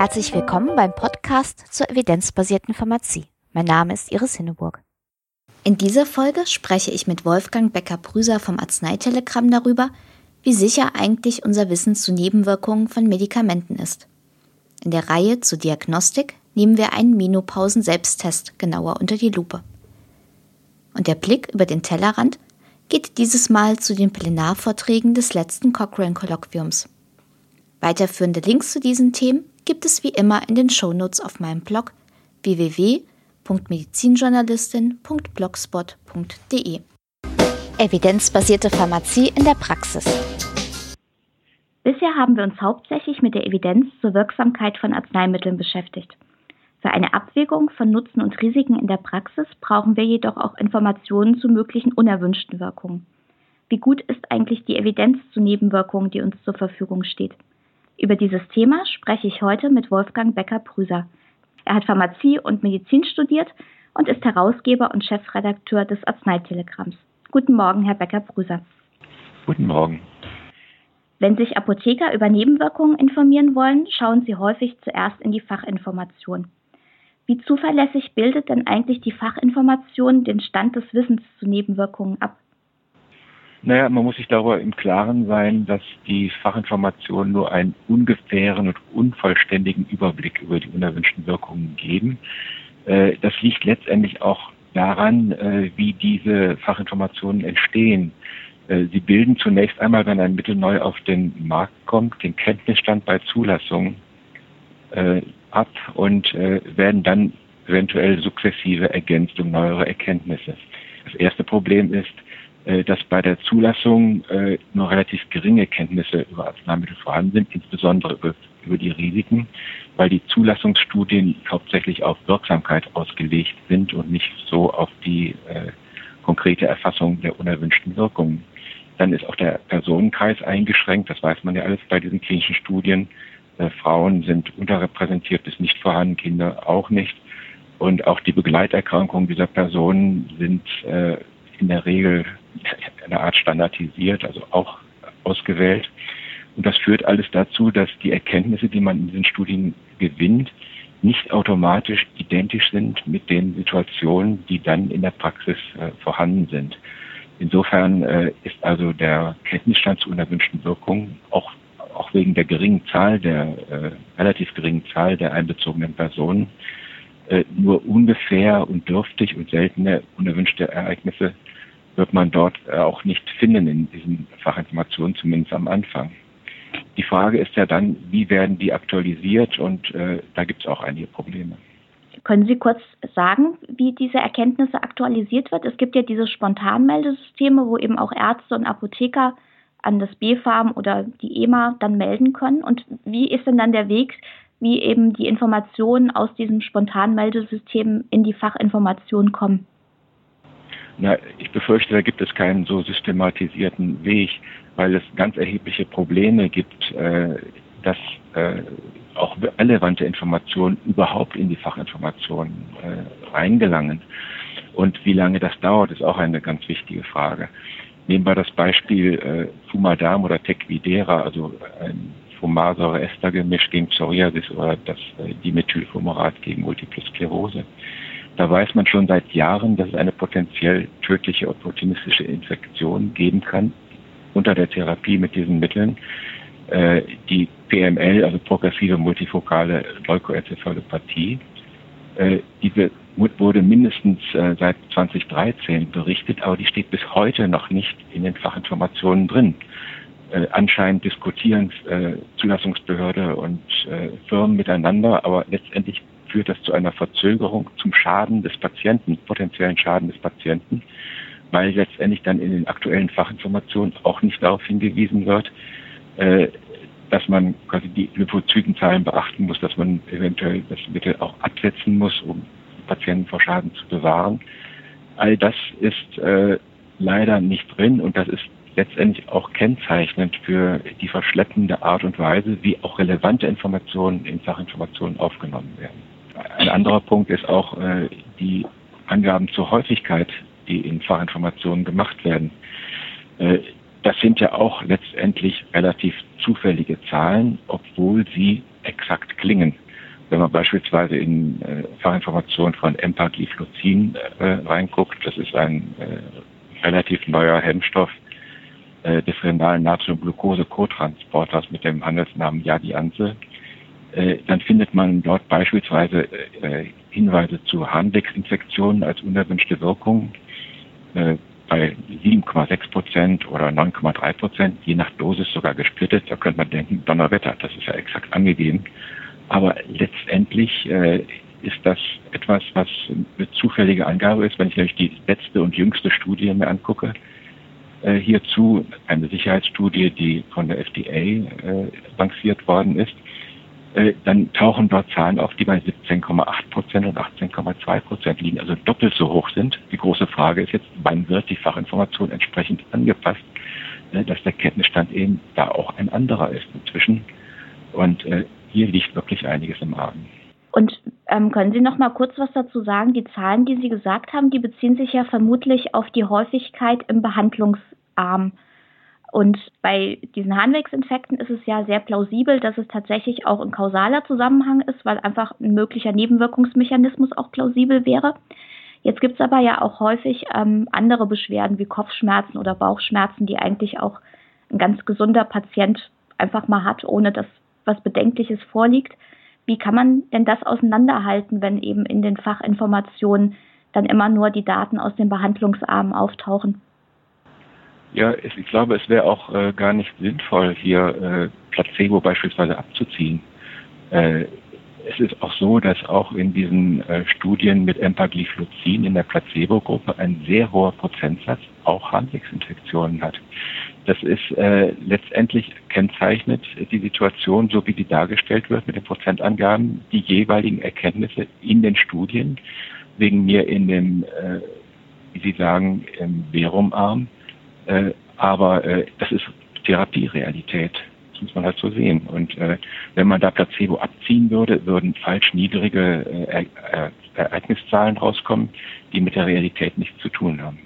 Herzlich willkommen beim Podcast zur evidenzbasierten Pharmazie. Mein Name ist Iris Hinneburg. In dieser Folge spreche ich mit Wolfgang Becker-Prüser vom Arzneitelegramm darüber, wie sicher eigentlich unser Wissen zu Nebenwirkungen von Medikamenten ist. In der Reihe zur Diagnostik nehmen wir einen Menopausen-Selbsttest genauer unter die Lupe. Und der Blick über den Tellerrand geht dieses Mal zu den Plenarvorträgen des letzten Cochrane-Kolloquiums. Weiterführende Links zu diesen Themen gibt es wie immer in den Shownotes auf meinem Blog www.medizinjournalistin.blogspot.de. Evidenzbasierte Pharmazie in der Praxis. Bisher haben wir uns hauptsächlich mit der Evidenz zur Wirksamkeit von Arzneimitteln beschäftigt. Für eine Abwägung von Nutzen und Risiken in der Praxis brauchen wir jedoch auch Informationen zu möglichen unerwünschten Wirkungen. Wie gut ist eigentlich die Evidenz zu Nebenwirkungen, die uns zur Verfügung steht? Über dieses Thema spreche ich heute mit Wolfgang Becker-Prüser. Er hat Pharmazie und Medizin studiert und ist Herausgeber und Chefredakteur des Arzneitelegramms. Guten Morgen, Herr Becker-Prüser. Guten Morgen. Wenn sich Apotheker über Nebenwirkungen informieren wollen, schauen sie häufig zuerst in die Fachinformation. Wie zuverlässig bildet denn eigentlich die Fachinformation den Stand des Wissens zu Nebenwirkungen ab? Naja, man muss sich darüber im Klaren sein, dass die Fachinformationen nur einen ungefähren und unvollständigen Überblick über die unerwünschten Wirkungen geben. Äh, das liegt letztendlich auch daran, äh, wie diese Fachinformationen entstehen. Äh, sie bilden zunächst einmal, wenn ein Mittel neu auf den Markt kommt, den Kenntnisstand bei Zulassung ab und werden dann eventuell sukzessive ergänzt um neuere Erkenntnisse. Das erste Problem ist, dass bei der Zulassung äh, nur relativ geringe Kenntnisse über Arzneimittel vorhanden sind, insbesondere über, über die Risiken, weil die Zulassungsstudien hauptsächlich auf Wirksamkeit ausgelegt sind und nicht so auf die äh, konkrete Erfassung der unerwünschten Wirkungen. Dann ist auch der Personenkreis eingeschränkt, das weiß man ja alles bei diesen klinischen Studien. Äh, Frauen sind unterrepräsentiert bis nicht vorhanden, Kinder auch nicht. Und auch die Begleiterkrankungen dieser Personen sind äh, in der Regel eine Art standardisiert, also auch ausgewählt. Und das führt alles dazu, dass die Erkenntnisse, die man in diesen Studien gewinnt, nicht automatisch identisch sind mit den Situationen, die dann in der Praxis äh, vorhanden sind. Insofern äh, ist also der Kenntnisstand zu unerwünschten Wirkungen auch, auch wegen der geringen Zahl, der äh, relativ geringen Zahl der einbezogenen Personen äh, nur ungefähr und dürftig und seltene unerwünschte Ereignisse wird man dort äh, auch nicht finden in diesen Fachinformationen, zumindest am Anfang. Die Frage ist ja dann, wie werden die aktualisiert und äh, da gibt es auch einige Probleme. Können Sie kurz sagen, wie diese Erkenntnisse aktualisiert wird? Es gibt ja diese Spontanmeldesysteme, wo eben auch Ärzte und Apotheker an das B-Farm oder die EMA dann melden können. Und wie ist denn dann der Weg, wie eben die Informationen aus diesem Spontanmeldesystem in die Fachinformation kommen? Na, ich befürchte, da gibt es keinen so systematisierten Weg, weil es ganz erhebliche Probleme gibt, äh, dass äh, auch relevante Informationen überhaupt in die Fachinformationen äh, reingelangen. Und wie lange das dauert, ist auch eine ganz wichtige Frage. Nehmen wir das Beispiel äh, Fumadam oder Tequidera, also ein Fumarsäure-Ester-Gemisch gegen Psoriasis oder das äh, Dimethylfumarat gegen Multiple Sklerose. Da weiß man schon seit Jahren, dass es eine potenziell tödliche opportunistische Infektion geben kann unter der Therapie mit diesen Mitteln. Äh, die PML, also progressive multifokale Leukoenzephalopathie, äh, diese wurde mindestens äh, seit 2013 berichtet, aber die steht bis heute noch nicht in den Fachinformationen drin. Äh, anscheinend diskutieren Zulassungsbehörde und Firmen miteinander, aber letztendlich führt das zu einer Verzögerung zum Schaden des Patienten, potenziellen Schaden des Patienten, weil letztendlich dann in den aktuellen Fachinformationen auch nicht darauf hingewiesen wird, äh, dass man quasi die Lymphozytenzahlen beachten muss, dass man eventuell das Mittel auch absetzen muss, um Patienten vor Schaden zu bewahren. All das ist äh, leider nicht drin und das ist letztendlich auch kennzeichnend für die verschleppende Art und Weise, wie auch relevante Informationen in Fachinformationen aufgenommen werden. Ein anderer Punkt ist auch äh, die Angaben zur Häufigkeit, die in Fachinformationen gemacht werden. Äh, das sind ja auch letztendlich relativ zufällige Zahlen, obwohl sie exakt klingen. wenn man beispielsweise in äh, Fachinformationen von Empagliflozin äh, reinguckt, das ist ein äh, relativ neuer Hemmstoff äh, des renalen Natriumglucose-Cotransporters mit dem Handelsnamen Yadianse, äh, dann findet man dort beispielsweise äh, Hinweise zu Harnwegsinfektionen als unerwünschte Wirkung äh, bei 7,6 Prozent oder 9,3 Prozent, je nach Dosis sogar gesplittet. Da könnte man denken, Donnerwetter, das ist ja exakt angegeben. Aber letztendlich äh, ist das etwas, was eine zufällige Angabe ist. Wenn ich nämlich die letzte und jüngste Studie mir angucke, äh, hierzu eine Sicherheitsstudie, die von der FDA äh, lanciert worden ist, äh, dann tauchen dort Zahlen auf, die bei 17,8 Prozent und 18,2 Prozent liegen, also doppelt so hoch sind. Die große Frage ist jetzt, wann wird die Fachinformation entsprechend angepasst, äh, dass der Kenntnisstand eben da auch ein anderer ist inzwischen. Und äh, hier liegt wirklich einiges im Argen. Und ähm, können Sie noch mal kurz was dazu sagen? Die Zahlen, die Sie gesagt haben, die beziehen sich ja vermutlich auf die Häufigkeit im Behandlungsarm. Und bei diesen Harnwegsinfekten ist es ja sehr plausibel, dass es tatsächlich auch ein kausaler Zusammenhang ist, weil einfach ein möglicher Nebenwirkungsmechanismus auch plausibel wäre. Jetzt gibt es aber ja auch häufig ähm, andere Beschwerden wie Kopfschmerzen oder Bauchschmerzen, die eigentlich auch ein ganz gesunder Patient einfach mal hat, ohne dass was Bedenkliches vorliegt. Wie kann man denn das auseinanderhalten, wenn eben in den Fachinformationen dann immer nur die Daten aus den Behandlungsarmen auftauchen? Ja, ich glaube, es wäre auch äh, gar nicht sinnvoll, hier äh, Placebo beispielsweise abzuziehen. Äh, es ist auch so, dass auch in diesen äh, Studien mit Empagliflozin in der Placebo-Gruppe ein sehr hoher Prozentsatz auch Harnwegsinfektionen hat. Das ist äh, letztendlich kennzeichnet die Situation, so wie die dargestellt wird mit den Prozentangaben, die jeweiligen Erkenntnisse in den Studien, wegen mir in dem, äh, wie Sie sagen, im Verumarm äh, aber äh, das ist Therapierealität. Das muss man halt so sehen. Und äh, wenn man da Placebo abziehen würde, würden falsch niedrige äh, äh, Ereigniszahlen rauskommen, die mit der Realität nichts zu tun haben.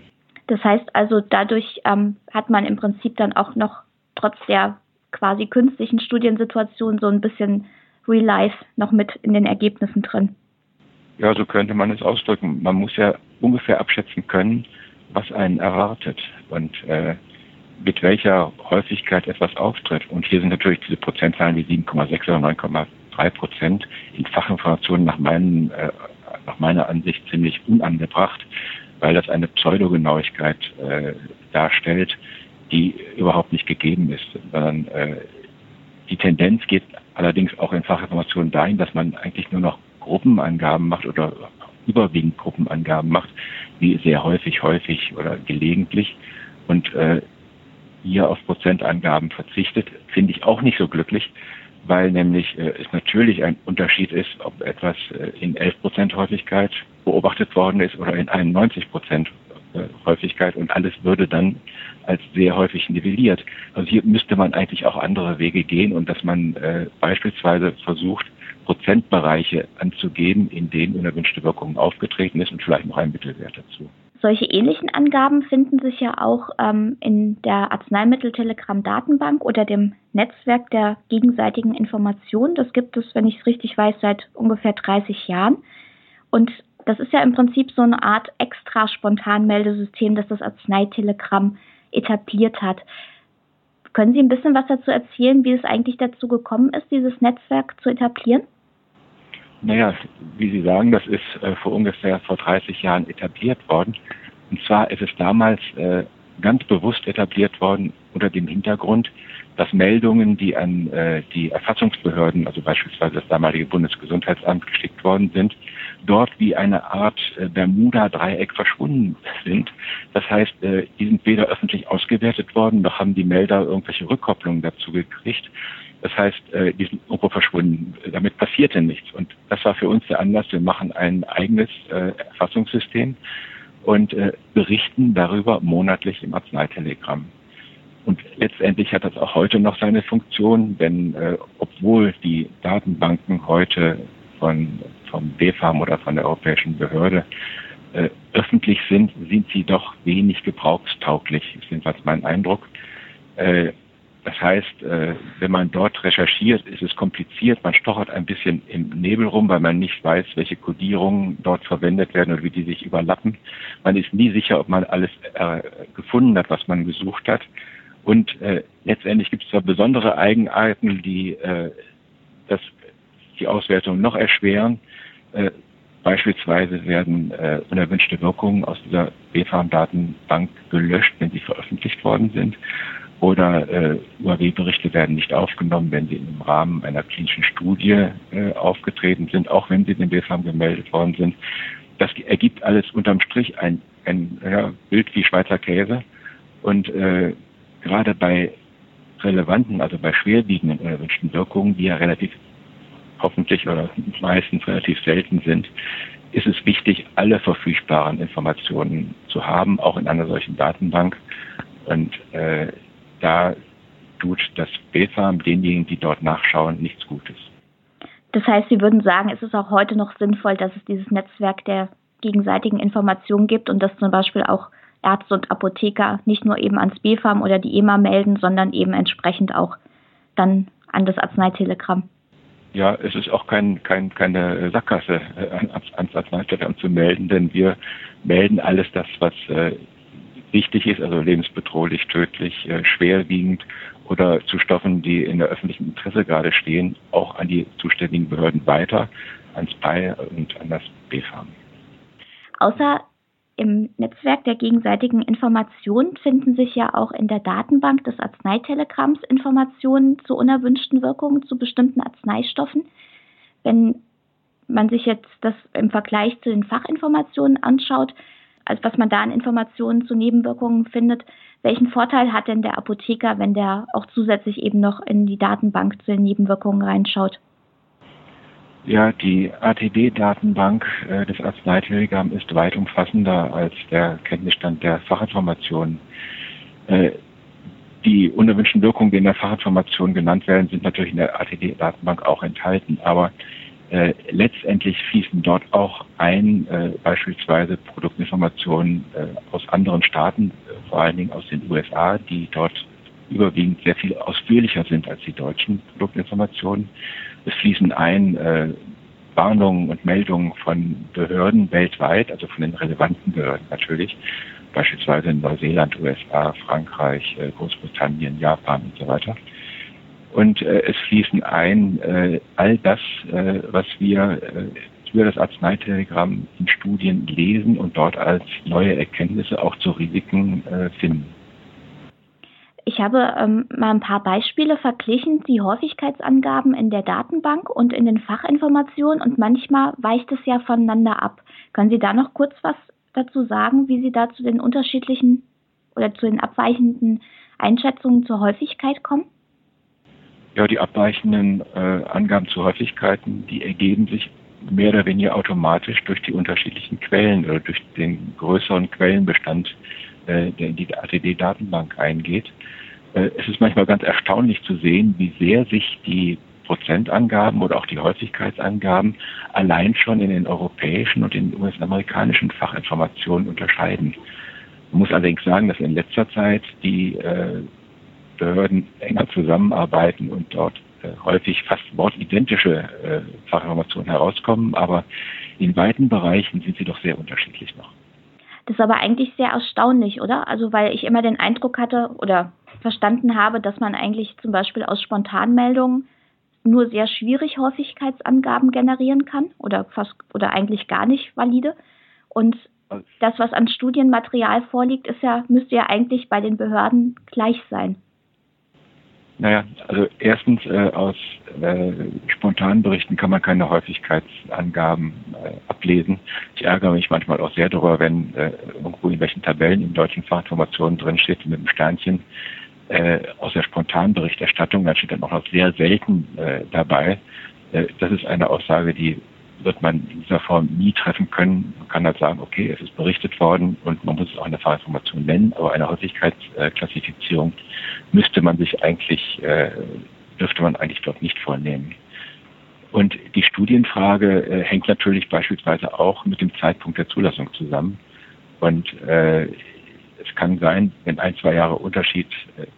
Das heißt also, dadurch ähm, hat man im Prinzip dann auch noch trotz der quasi künstlichen Studiensituation so ein bisschen Real Life noch mit in den Ergebnissen drin. Ja, so könnte man es ausdrücken. Man muss ja ungefähr abschätzen können, was einen erwartet und äh, mit welcher Häufigkeit etwas auftritt. Und hier sind natürlich diese Prozentzahlen wie 7,6 oder 9,3 Prozent in Fachinformationen nach, meinen, äh, nach meiner Ansicht ziemlich unangebracht, weil das eine Pseudogenauigkeit äh, darstellt, die überhaupt nicht gegeben ist, sondern äh, die Tendenz geht allerdings auch in Fachinformationen dahin, dass man eigentlich nur noch Gruppenangaben macht oder überwiegend Gruppenangaben macht, wie sehr häufig, häufig oder gelegentlich und äh, hier auf Prozentangaben verzichtet, finde ich auch nicht so glücklich, weil nämlich äh, es natürlich ein Unterschied ist, ob etwas äh, in 11 Prozent Häufigkeit beobachtet worden ist oder in 91 Prozent äh, Häufigkeit und alles würde dann als sehr häufig nivelliert. Also hier müsste man eigentlich auch andere Wege gehen und dass man äh, beispielsweise versucht, Prozentbereiche anzugeben, in denen unerwünschte Wirkungen aufgetreten ist und vielleicht noch ein Mittelwert dazu. Solche ähnlichen Angaben finden sich ja auch ähm, in der Arzneimittel-Telegramm-Datenbank oder dem Netzwerk der gegenseitigen Information. Das gibt es, wenn ich es richtig weiß, seit ungefähr 30 Jahren. Und das ist ja im Prinzip so eine Art extra Spontanmeldesystem, das das Arzneitelegramm etabliert hat. Können Sie ein bisschen was dazu erzählen, wie es eigentlich dazu gekommen ist, dieses Netzwerk zu etablieren? Naja, wie Sie sagen, das ist äh, vor ungefähr vor 30 Jahren etabliert worden. Und zwar ist es damals äh, ganz bewusst etabliert worden unter dem Hintergrund, dass Meldungen, die an äh, die Erfassungsbehörden, also beispielsweise das damalige Bundesgesundheitsamt geschickt worden sind, dort wie eine Art äh, Bermuda-Dreieck verschwunden sind. Das heißt, äh, die sind weder öffentlich ausgewertet worden, noch haben die Melder irgendwelche Rückkopplungen dazu gekriegt. Das heißt, äh, die sind irgendwo verschwunden. Damit passierte nichts. Und das war für uns der Anlass. Wir machen ein eigenes äh, Erfassungssystem und äh, berichten darüber monatlich im Arzneitelegramm. Und letztendlich hat das auch heute noch seine Funktion, denn äh, obwohl die Datenbanken heute von, vom BfArM oder von der Europäischen Behörde äh, öffentlich sind, sind sie doch wenig gebrauchstauglich, ist jedenfalls mein Eindruck. Äh, das heißt, äh, wenn man dort recherchiert, ist es kompliziert. Man stochert ein bisschen im Nebel rum, weil man nicht weiß, welche Kodierungen dort verwendet werden oder wie die sich überlappen. Man ist nie sicher, ob man alles äh, gefunden hat, was man gesucht hat. Und äh, letztendlich gibt es zwar besondere Eigenarten, die das, die Auswertung noch erschweren. Beispielsweise werden unerwünschte Wirkungen aus dieser BfArM-Datenbank gelöscht, wenn sie veröffentlicht worden sind oder äh, UAW-Berichte werden nicht aufgenommen, wenn sie im Rahmen einer klinischen Studie äh, aufgetreten sind, auch wenn sie dem BfArM gemeldet worden sind. Das ergibt alles unterm Strich ein, ein ja, Bild wie Schweizer Käse. Und äh, gerade bei relevanten, also bei schwerwiegenden unerwünschten Wirkungen, die ja relativ hoffentlich oder meistens relativ selten sind, ist es wichtig, alle verfügbaren Informationen zu haben, auch in einer solchen Datenbank. Und äh, da tut das BFARM denjenigen, die dort nachschauen, nichts Gutes. Das heißt, Sie würden sagen, es ist auch heute noch sinnvoll, dass es dieses Netzwerk der gegenseitigen Informationen gibt und dass zum Beispiel auch Ärzte und Apotheker nicht nur eben ans BFARM oder die EMA melden, sondern eben entsprechend auch dann an das Arzneitelegramm. Ja, es ist auch kein, kein, keine Sackgasse äh, ans Arzneitelegramm zu melden, denn wir melden alles das, was äh, wichtig ist, also lebensbedrohlich, tödlich, äh, schwerwiegend oder zu Stoffen, die in der öffentlichen Interesse gerade stehen, auch an die zuständigen Behörden weiter, ans BAI und an das BfArM. Außer im Netzwerk der gegenseitigen Informationen finden sich ja auch in der Datenbank des Arzneitelegramms Informationen zu unerwünschten Wirkungen zu bestimmten Arzneistoffen. Wenn man sich jetzt das im Vergleich zu den Fachinformationen anschaut, also was man da an Informationen zu Nebenwirkungen findet. Welchen Vorteil hat denn der Apotheker, wenn der auch zusätzlich eben noch in die Datenbank zu den Nebenwirkungen reinschaut? Ja, die ATD-Datenbank äh, des Arzneitelegramm ist weit umfassender als der Kenntnisstand der Fachinformationen. Äh, die unerwünschten Wirkungen, die in der Fachinformation genannt werden, sind natürlich in der ATD-Datenbank auch enthalten. Aber äh, letztendlich fließen dort auch ein, äh, beispielsweise Produktinformationen äh, aus anderen Staaten, äh, vor allen Dingen aus den USA, die dort überwiegend sehr viel ausführlicher sind als die deutschen Produktinformationen. Es fließen ein äh, Warnungen und Meldungen von Behörden weltweit, also von den relevanten Behörden natürlich, beispielsweise in Neuseeland, USA, Frankreich, Großbritannien, Japan und so weiter. Und äh, es fließen ein äh, all das, äh, was wir äh, über das Arzneitelegramm in Studien lesen und dort als neue Erkenntnisse auch zu Risiken äh, finden. Ich habe ähm, mal ein paar Beispiele verglichen, die Häufigkeitsangaben in der Datenbank und in den Fachinformationen und manchmal weicht es ja voneinander ab. Können Sie da noch kurz was dazu sagen, wie Sie da zu den unterschiedlichen oder zu den abweichenden Einschätzungen zur Häufigkeit kommen? Ja, die abweichenden äh, Angaben zu Häufigkeiten, die ergeben sich mehr oder weniger automatisch durch die unterschiedlichen Quellen oder durch den größeren Quellenbestand, äh, der in die ATD-Datenbank eingeht. Äh, es ist manchmal ganz erstaunlich zu sehen, wie sehr sich die Prozentangaben oder auch die Häufigkeitsangaben allein schon in den europäischen und in den US-amerikanischen Fachinformationen unterscheiden. Man muss allerdings sagen, dass in letzter Zeit die äh, Behörden enger zusammenarbeiten und dort äh, häufig fast wortidentische äh, Fachinformationen herauskommen, aber in weiten Bereichen sind sie doch sehr unterschiedlich noch. Das ist aber eigentlich sehr erstaunlich, oder? Also weil ich immer den Eindruck hatte oder verstanden habe, dass man eigentlich zum Beispiel aus Spontanmeldungen nur sehr schwierig Häufigkeitsangaben generieren kann oder fast oder eigentlich gar nicht valide. Und das, was an Studienmaterial vorliegt, ist ja, müsste ja eigentlich bei den Behörden gleich sein. Naja, also erstens äh, aus äh, spontanen Berichten kann man keine Häufigkeitsangaben äh, ablesen. Ich ärgere mich manchmal auch sehr darüber, wenn äh, irgendwo in welchen Tabellen in deutschen Fachinformationen drinsteht mit einem Sternchen äh, aus der spontanen Berichterstattung, dann steht dann auch noch sehr selten äh, dabei. Äh, das ist eine Aussage, die wird man in dieser Form nie treffen können. Man kann halt sagen, okay, es ist berichtet worden und man muss es auch in der Fachinformation nennen, aber eine Häufigkeitsklassifizierung müsste man sich eigentlich, äh, dürfte man eigentlich dort nicht vornehmen. Und die Studienfrage äh, hängt natürlich beispielsweise auch mit dem Zeitpunkt der Zulassung zusammen. Und äh, es kann sein, wenn ein, zwei Jahre Unterschied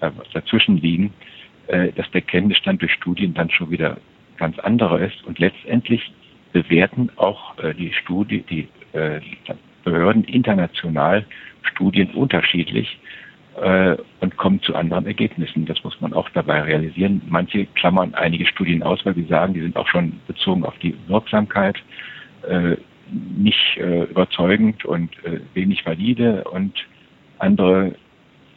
äh, dazwischen liegen, dass der Kenntnisstand durch Studien dann schon wieder ganz anderer ist. Und letztendlich bewerten auch äh, die Studie, die äh, Behörden international Studien unterschiedlich äh, und kommen zu anderen Ergebnissen. Das muss man auch dabei realisieren. Manche klammern einige Studien aus, weil sie sagen, die sind auch schon bezogen auf die Wirksamkeit äh, nicht äh, überzeugend und äh, wenig valide und andere,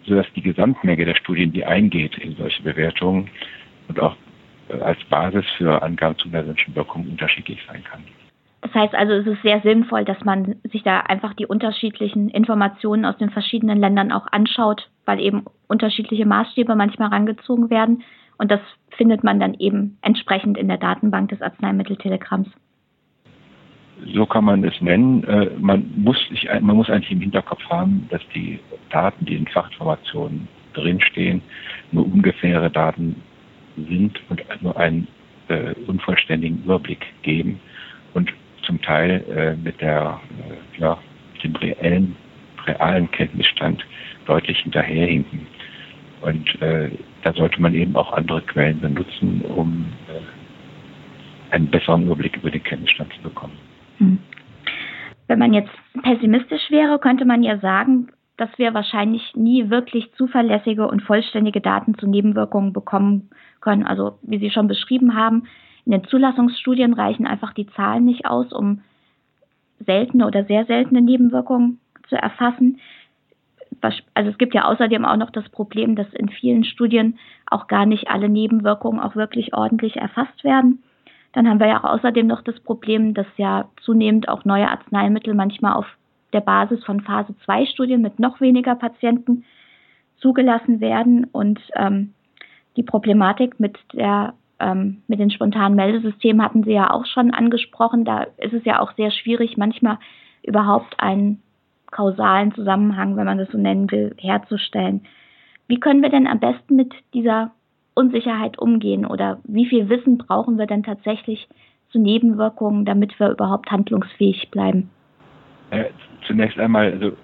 sodass die Gesamtmenge der Studien, die eingeht in solche Bewertungen und auch als Basis für Angaben zu unerwünschten Wirkungen unterschiedlich sein kann. Das heißt also, es ist sehr sinnvoll, dass man sich da einfach die unterschiedlichen Informationen aus den verschiedenen Ländern auch anschaut, weil eben unterschiedliche Maßstäbe manchmal herangezogen werden. Und das findet man dann eben entsprechend in der Datenbank des Arzneimitteltelegramms. So kann man es nennen. Äh, man muss, sich, man muss eigentlich im Hinterkopf haben, dass die Daten, die in Fachinformationen drinstehen, nur ungefähre Daten sind und nur einen äh, unvollständigen Überblick geben. Und zum Teil äh, mit der, äh, ja, dem reellen, realen Kenntnisstand deutlich hinterherhinken. Und äh, da sollte man eben auch andere Quellen benutzen, um äh, einen besseren Überblick über den Kenntnisstand zu bekommen. Hm. Wenn man jetzt pessimistisch wäre, könnte man ja sagen, dass wir wahrscheinlich nie wirklich zuverlässige und vollständige Daten zu Nebenwirkungen bekommen können. Also wie Sie schon beschrieben haben, in den Zulassungsstudien reichen einfach die Zahlen nicht aus, um seltene oder sehr seltene Nebenwirkungen zu erfassen. Also es gibt ja außerdem auch noch das Problem, dass in vielen Studien auch gar nicht alle Nebenwirkungen auch wirklich ordentlich erfasst werden. Dann haben wir ja auch außerdem noch das Problem, dass ja zunehmend auch neue Arzneimittel manchmal auf der Basis von Phase 2 Studien mit noch weniger Patienten zugelassen werden und ähm, die Problematik mit der ähm, mit den spontanen Meldesystemen hatten Sie ja auch schon angesprochen. Da ist es ja auch sehr schwierig, manchmal überhaupt einen kausalen Zusammenhang, wenn man das so nennen will, herzustellen. Wie können wir denn am besten mit dieser Unsicherheit umgehen oder wie viel Wissen brauchen wir denn tatsächlich zu Nebenwirkungen, damit wir überhaupt handlungsfähig bleiben? Äh, zunächst einmal, also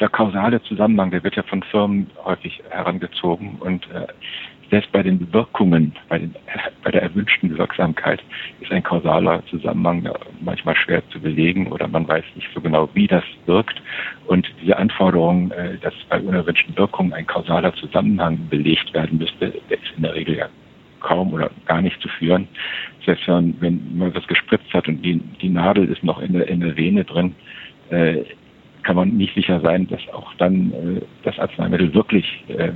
der kausale Zusammenhang, der wird ja von Firmen häufig herangezogen und äh, selbst bei den Wirkungen, bei, den, bei der erwünschten Wirksamkeit ist ein kausaler Zusammenhang manchmal schwer zu belegen oder man weiß nicht so genau, wie das wirkt. Und diese Anforderung, äh, dass bei unerwünschten Wirkungen ein kausaler Zusammenhang belegt werden müsste, der ist in der Regel ja kaum oder gar nicht zu führen. Selbst wenn, man das gespritzt hat und die, die Nadel ist noch in der, in der Vene drin, äh, kann man nicht sicher sein, dass auch dann äh, das Arzneimittel wirklich äh,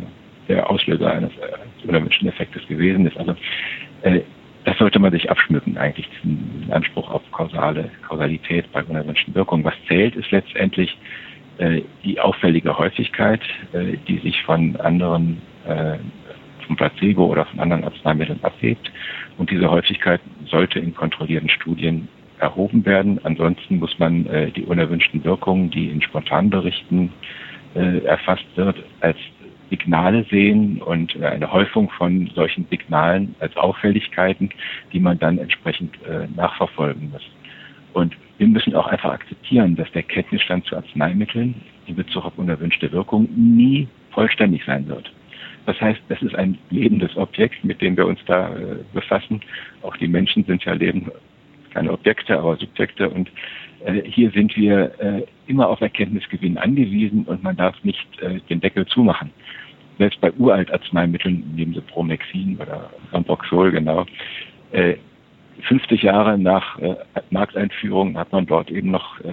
der Auslöser eines äh, unerwünschten Effektes gewesen ist. Also äh, das sollte man sich abschmücken, eigentlich diesen Anspruch auf kausale Kausalität bei unerwünschten Wirkungen. Was zählt, ist letztendlich äh, die auffällige Häufigkeit, äh, die sich von anderen äh, vom Placebo oder von anderen Arzneimitteln abhebt. Und diese Häufigkeit sollte in kontrollierten Studien erhoben werden. Ansonsten muss man äh, die unerwünschten Wirkungen, die in Spontanberichten äh, erfasst wird, als Signale sehen und äh, eine Häufung von solchen Signalen als Auffälligkeiten, die man dann entsprechend äh, nachverfolgen muss. Und wir müssen auch einfach akzeptieren, dass der Kenntnisstand zu Arzneimitteln in Bezug auf unerwünschte Wirkung nie vollständig sein wird. Das heißt, das ist ein lebendes Objekt, mit dem wir uns da äh, befassen. Auch die Menschen sind ja leben, keine Objekte, aber Subjekte. Und äh, hier sind wir äh, immer auf Erkenntnisgewinn angewiesen und man darf nicht äh, den Deckel zumachen selbst bei Uraltarzneimitteln, nehmen Sie Promexin oder Amproxol genau, äh, 50 Jahre nach äh, Markteinführung hat man dort eben noch äh,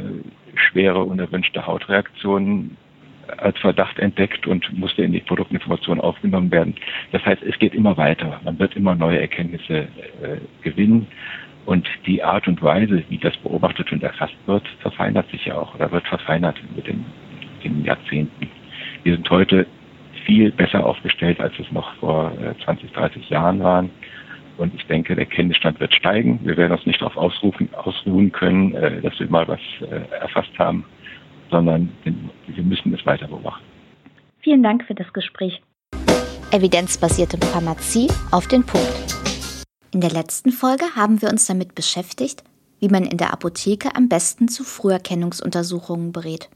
schwere unerwünschte Hautreaktionen als Verdacht entdeckt und musste in die Produktinformation aufgenommen werden. Das heißt, es geht immer weiter. Man wird immer neue Erkenntnisse äh, gewinnen. Und die Art und Weise, wie das beobachtet und erfasst wird, verfeinert sich ja auch oder wird verfeinert mit den, den Jahrzehnten. Wir sind heute viel besser aufgestellt, als es noch vor 20, äh, 30 Jahren waren. Und ich denke, der Kenntnisstand wird steigen. Wir werden uns nicht darauf ausrufen, ausruhen können, äh, dass wir mal was äh, erfasst haben, sondern wir müssen es weiter beobachten. Vielen Dank für das Gespräch. Evidenzbasierte Pharmazie auf den Punkt. In der letzten Folge haben wir uns damit beschäftigt, wie man in der Apotheke am besten zu Früherkennungsuntersuchungen berät.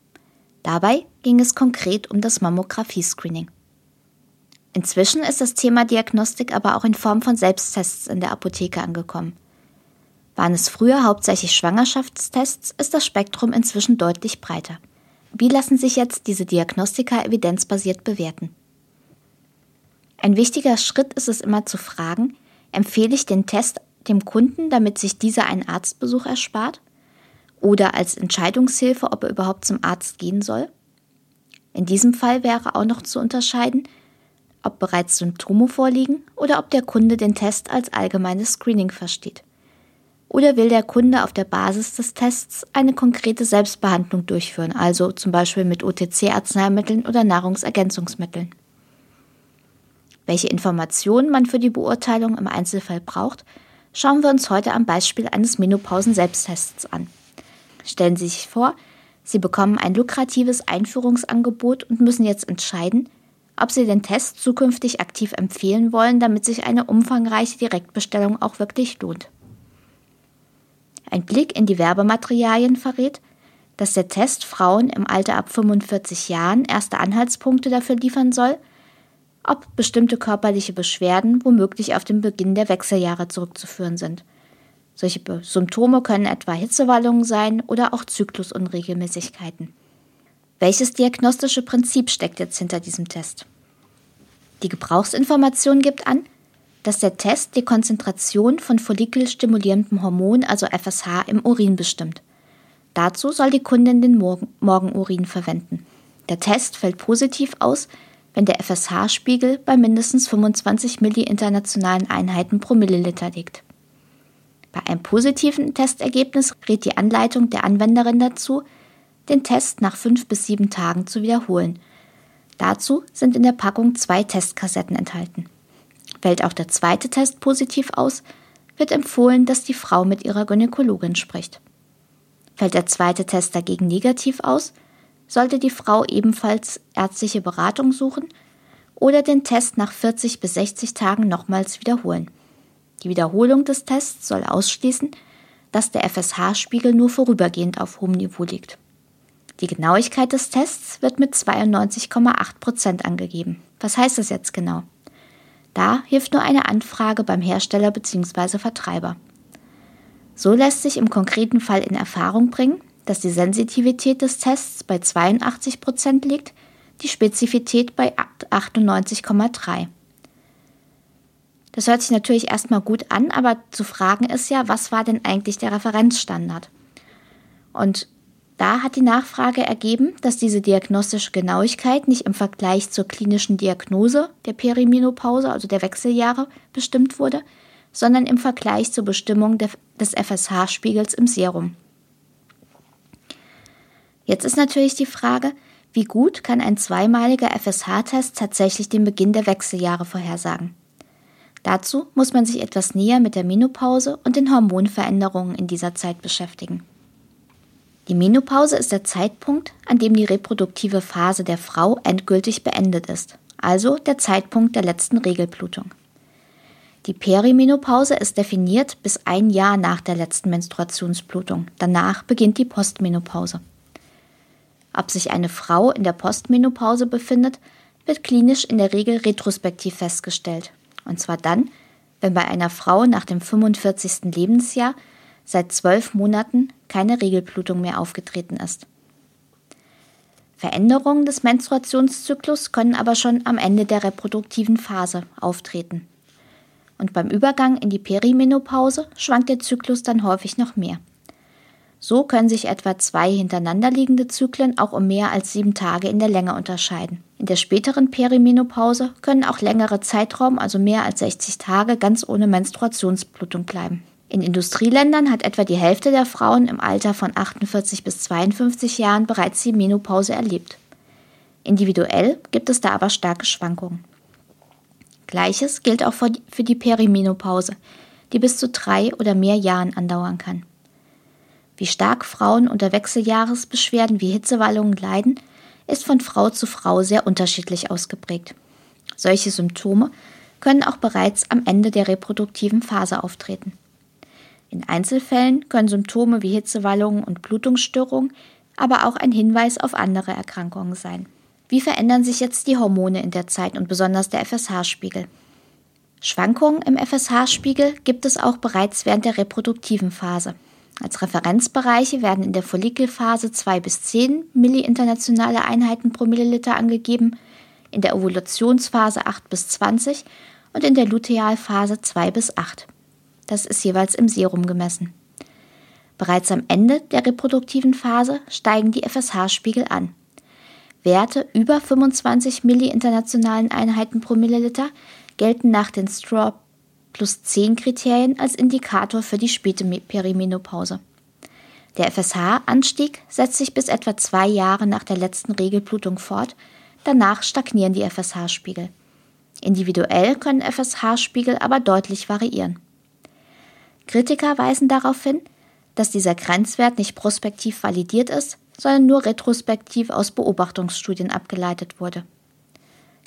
Dabei ging es konkret um das Mammographie-Screening. Inzwischen ist das Thema Diagnostik aber auch in Form von Selbsttests in der Apotheke angekommen. Waren es früher hauptsächlich Schwangerschaftstests, ist das Spektrum inzwischen deutlich breiter. Wie lassen sich jetzt diese Diagnostika evidenzbasiert bewerten? Ein wichtiger Schritt ist es immer zu fragen, empfehle ich den Test dem Kunden, damit sich dieser einen Arztbesuch erspart? Oder als Entscheidungshilfe, ob er überhaupt zum Arzt gehen soll? In diesem Fall wäre auch noch zu unterscheiden, ob bereits Symptome vorliegen oder ob der Kunde den Test als allgemeines Screening versteht. Oder will der Kunde auf der Basis des Tests eine konkrete Selbstbehandlung durchführen, also zum Beispiel mit OTC-Arzneimitteln oder Nahrungsergänzungsmitteln? Welche Informationen man für die Beurteilung im Einzelfall braucht, schauen wir uns heute am Beispiel eines Menopausen-Selbsttests an. Stellen Sie sich vor, Sie bekommen ein lukratives Einführungsangebot und müssen jetzt entscheiden, ob Sie den Test zukünftig aktiv empfehlen wollen, damit sich eine umfangreiche Direktbestellung auch wirklich lohnt. Ein Blick in die Werbematerialien verrät, dass der Test Frauen im Alter ab 45 Jahren erste Anhaltspunkte dafür liefern soll, ob bestimmte körperliche Beschwerden womöglich auf den Beginn der Wechseljahre zurückzuführen sind. Solche Symptome können etwa Hitzewallungen sein oder auch Zyklusunregelmäßigkeiten. Welches diagnostische Prinzip steckt jetzt hinter diesem Test? Die Gebrauchsinformation gibt an, dass der Test die Konzentration von follikelstimulierendem Hormon, also FSH, im Urin bestimmt. Dazu soll die Kundin den Morgen Morgenurin verwenden. Der Test fällt positiv aus, wenn der FSH-Spiegel bei mindestens 25 Milli-internationalen Einheiten pro Milliliter liegt. Bei einem positiven Testergebnis rät die Anleitung der Anwenderin dazu, den Test nach fünf bis sieben Tagen zu wiederholen. Dazu sind in der Packung zwei Testkassetten enthalten. Fällt auch der zweite Test positiv aus, wird empfohlen, dass die Frau mit ihrer Gynäkologin spricht. Fällt der zweite Test dagegen negativ aus, sollte die Frau ebenfalls ärztliche Beratung suchen oder den Test nach 40 bis 60 Tagen nochmals wiederholen. Die Wiederholung des Tests soll ausschließen, dass der FSH-Spiegel nur vorübergehend auf hohem Niveau liegt. Die Genauigkeit des Tests wird mit 92,8 Prozent angegeben. Was heißt das jetzt genau? Da hilft nur eine Anfrage beim Hersteller bzw. Vertreiber. So lässt sich im konkreten Fall in Erfahrung bringen, dass die Sensitivität des Tests bei 82 Prozent liegt, die Spezifität bei 98,3. Das hört sich natürlich erstmal gut an, aber zu fragen ist ja, was war denn eigentlich der Referenzstandard? Und da hat die Nachfrage ergeben, dass diese diagnostische Genauigkeit nicht im Vergleich zur klinischen Diagnose der Perimenopause, also der Wechseljahre, bestimmt wurde, sondern im Vergleich zur Bestimmung des FSH-Spiegels im Serum. Jetzt ist natürlich die Frage, wie gut kann ein zweimaliger FSH-Test tatsächlich den Beginn der Wechseljahre vorhersagen? Dazu muss man sich etwas näher mit der Menopause und den Hormonveränderungen in dieser Zeit beschäftigen. Die Menopause ist der Zeitpunkt, an dem die reproduktive Phase der Frau endgültig beendet ist, also der Zeitpunkt der letzten Regelblutung. Die Perimenopause ist definiert bis ein Jahr nach der letzten Menstruationsblutung. Danach beginnt die Postmenopause. Ob sich eine Frau in der Postmenopause befindet, wird klinisch in der Regel retrospektiv festgestellt. Und zwar dann, wenn bei einer Frau nach dem 45. Lebensjahr seit zwölf Monaten keine Regelblutung mehr aufgetreten ist. Veränderungen des Menstruationszyklus können aber schon am Ende der reproduktiven Phase auftreten. Und beim Übergang in die Perimenopause schwankt der Zyklus dann häufig noch mehr. So können sich etwa zwei hintereinander liegende Zyklen auch um mehr als sieben Tage in der Länge unterscheiden. In der späteren Perimenopause können auch längere Zeitraum, also mehr als 60 Tage, ganz ohne Menstruationsblutung bleiben. In Industrieländern hat etwa die Hälfte der Frauen im Alter von 48 bis 52 Jahren bereits die Menopause erlebt. Individuell gibt es da aber starke Schwankungen. Gleiches gilt auch für die Perimenopause, die bis zu drei oder mehr Jahren andauern kann. Wie stark Frauen unter Wechseljahresbeschwerden wie Hitzewallungen leiden, ist von Frau zu Frau sehr unterschiedlich ausgeprägt. Solche Symptome können auch bereits am Ende der reproduktiven Phase auftreten. In Einzelfällen können Symptome wie Hitzewallungen und Blutungsstörungen aber auch ein Hinweis auf andere Erkrankungen sein. Wie verändern sich jetzt die Hormone in der Zeit und besonders der FSH-Spiegel? Schwankungen im FSH-Spiegel gibt es auch bereits während der reproduktiven Phase. Als Referenzbereiche werden in der Follikelphase 2 bis 10 Milli-internationale Einheiten pro Milliliter angegeben, in der Ovulationsphase 8 bis 20 und in der Lutealphase 2 bis 8. Das ist jeweils im Serum gemessen. Bereits am Ende der reproduktiven Phase steigen die FSH-Spiegel an. Werte über 25 Milli-internationalen Einheiten pro Milliliter gelten nach den Straw plus 10 Kriterien als Indikator für die späte Perimenopause. Der FSH-Anstieg setzt sich bis etwa zwei Jahre nach der letzten Regelblutung fort, danach stagnieren die FSH-Spiegel. Individuell können FSH-Spiegel aber deutlich variieren. Kritiker weisen darauf hin, dass dieser Grenzwert nicht prospektiv validiert ist, sondern nur retrospektiv aus Beobachtungsstudien abgeleitet wurde.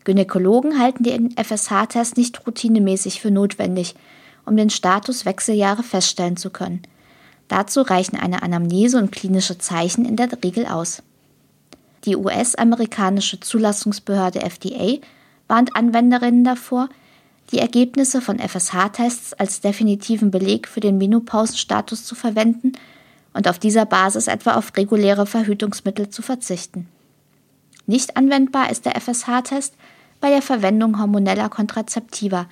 Gynäkologen halten den FSH-Test nicht routinemäßig für notwendig, um den Status Wechseljahre feststellen zu können. Dazu reichen eine Anamnese und klinische Zeichen in der Regel aus. Die US-amerikanische Zulassungsbehörde FDA warnt Anwenderinnen davor, die Ergebnisse von FSH-Tests als definitiven Beleg für den Menopausenstatus zu verwenden und auf dieser Basis etwa auf reguläre Verhütungsmittel zu verzichten. Nicht anwendbar ist der FSH-Test bei der Verwendung hormoneller Kontrazeptiva,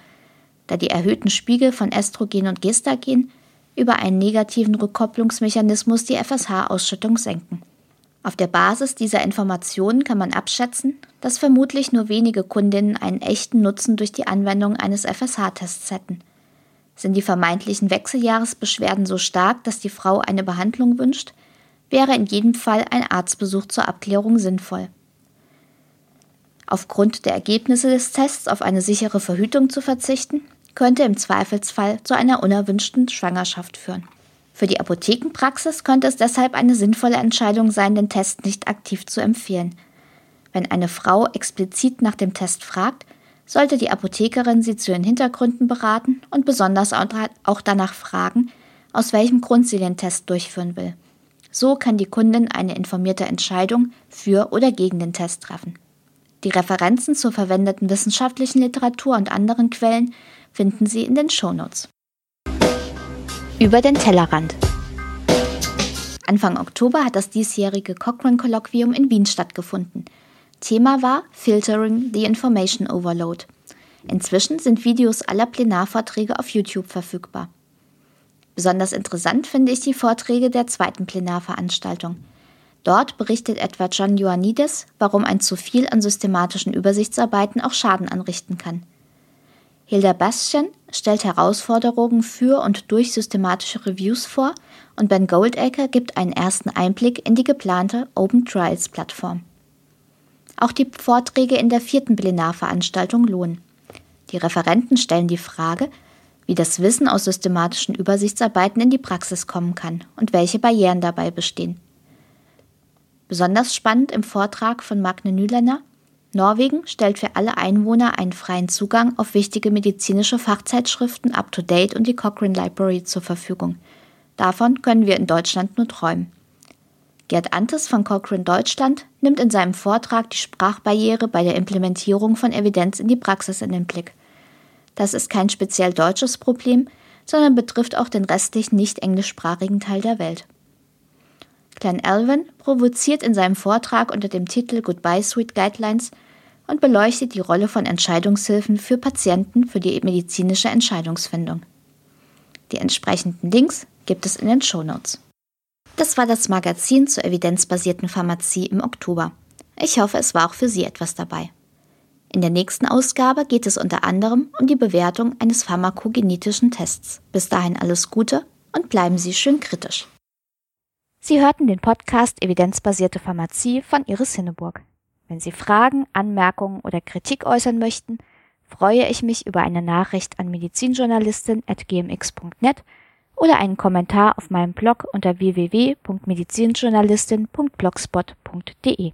da die erhöhten Spiegel von Östrogen und Gestagen über einen negativen Rückkopplungsmechanismus die FSH-Ausschüttung senken. Auf der Basis dieser Informationen kann man abschätzen, dass vermutlich nur wenige Kundinnen einen echten Nutzen durch die Anwendung eines FSH-Tests hätten. Sind die vermeintlichen Wechseljahresbeschwerden so stark, dass die Frau eine Behandlung wünscht, wäre in jedem Fall ein Arztbesuch zur Abklärung sinnvoll. Aufgrund der Ergebnisse des Tests auf eine sichere Verhütung zu verzichten, könnte im Zweifelsfall zu einer unerwünschten Schwangerschaft führen. Für die Apothekenpraxis könnte es deshalb eine sinnvolle Entscheidung sein, den Test nicht aktiv zu empfehlen. Wenn eine Frau explizit nach dem Test fragt, sollte die Apothekerin sie zu ihren Hintergründen beraten und besonders auch danach fragen, aus welchem Grund sie den Test durchführen will. So kann die Kundin eine informierte Entscheidung für oder gegen den Test treffen. Die Referenzen zur verwendeten wissenschaftlichen Literatur und anderen Quellen finden Sie in den Shownotes. Über den Tellerrand. Anfang Oktober hat das diesjährige Cochrane-Kolloquium in Wien stattgefunden. Thema war Filtering the Information Overload. Inzwischen sind Videos aller Plenarvorträge auf YouTube verfügbar. Besonders interessant finde ich die Vorträge der zweiten Plenarveranstaltung. Dort berichtet etwa John Ioannidis, warum ein zu viel an systematischen Übersichtsarbeiten auch Schaden anrichten kann. Hilda Bastian stellt Herausforderungen für und durch systematische Reviews vor und Ben Goldacre gibt einen ersten Einblick in die geplante Open Trials Plattform. Auch die Vorträge in der vierten Plenarveranstaltung lohnen. Die Referenten stellen die Frage, wie das Wissen aus systematischen Übersichtsarbeiten in die Praxis kommen kann und welche Barrieren dabei bestehen. Besonders spannend im Vortrag von Magne Nylander Norwegen stellt für alle Einwohner einen freien Zugang auf wichtige medizinische Fachzeitschriften up-to-date und die Cochrane Library zur Verfügung. Davon können wir in Deutschland nur träumen. Gerd Antes von Cochrane Deutschland nimmt in seinem Vortrag die Sprachbarriere bei der Implementierung von Evidenz in die Praxis in den Blick. Das ist kein speziell deutsches Problem, sondern betrifft auch den restlichen nicht englischsprachigen Teil der Welt. Klein Alvin provoziert in seinem Vortrag unter dem Titel Goodbye Sweet Guidelines und beleuchtet die Rolle von Entscheidungshilfen für Patienten für die medizinische Entscheidungsfindung. Die entsprechenden Links gibt es in den Shownotes. Das war das Magazin zur evidenzbasierten Pharmazie im Oktober. Ich hoffe, es war auch für Sie etwas dabei. In der nächsten Ausgabe geht es unter anderem um die Bewertung eines pharmakogenetischen Tests. Bis dahin alles Gute und bleiben Sie schön kritisch. Sie hörten den Podcast Evidenzbasierte Pharmazie von Iris Hinneburg. Wenn Sie Fragen, Anmerkungen oder Kritik äußern möchten, freue ich mich über eine Nachricht an medizinjournalistin.gmx.net oder einen Kommentar auf meinem Blog unter www.medizinjournalistin.blogspot.de.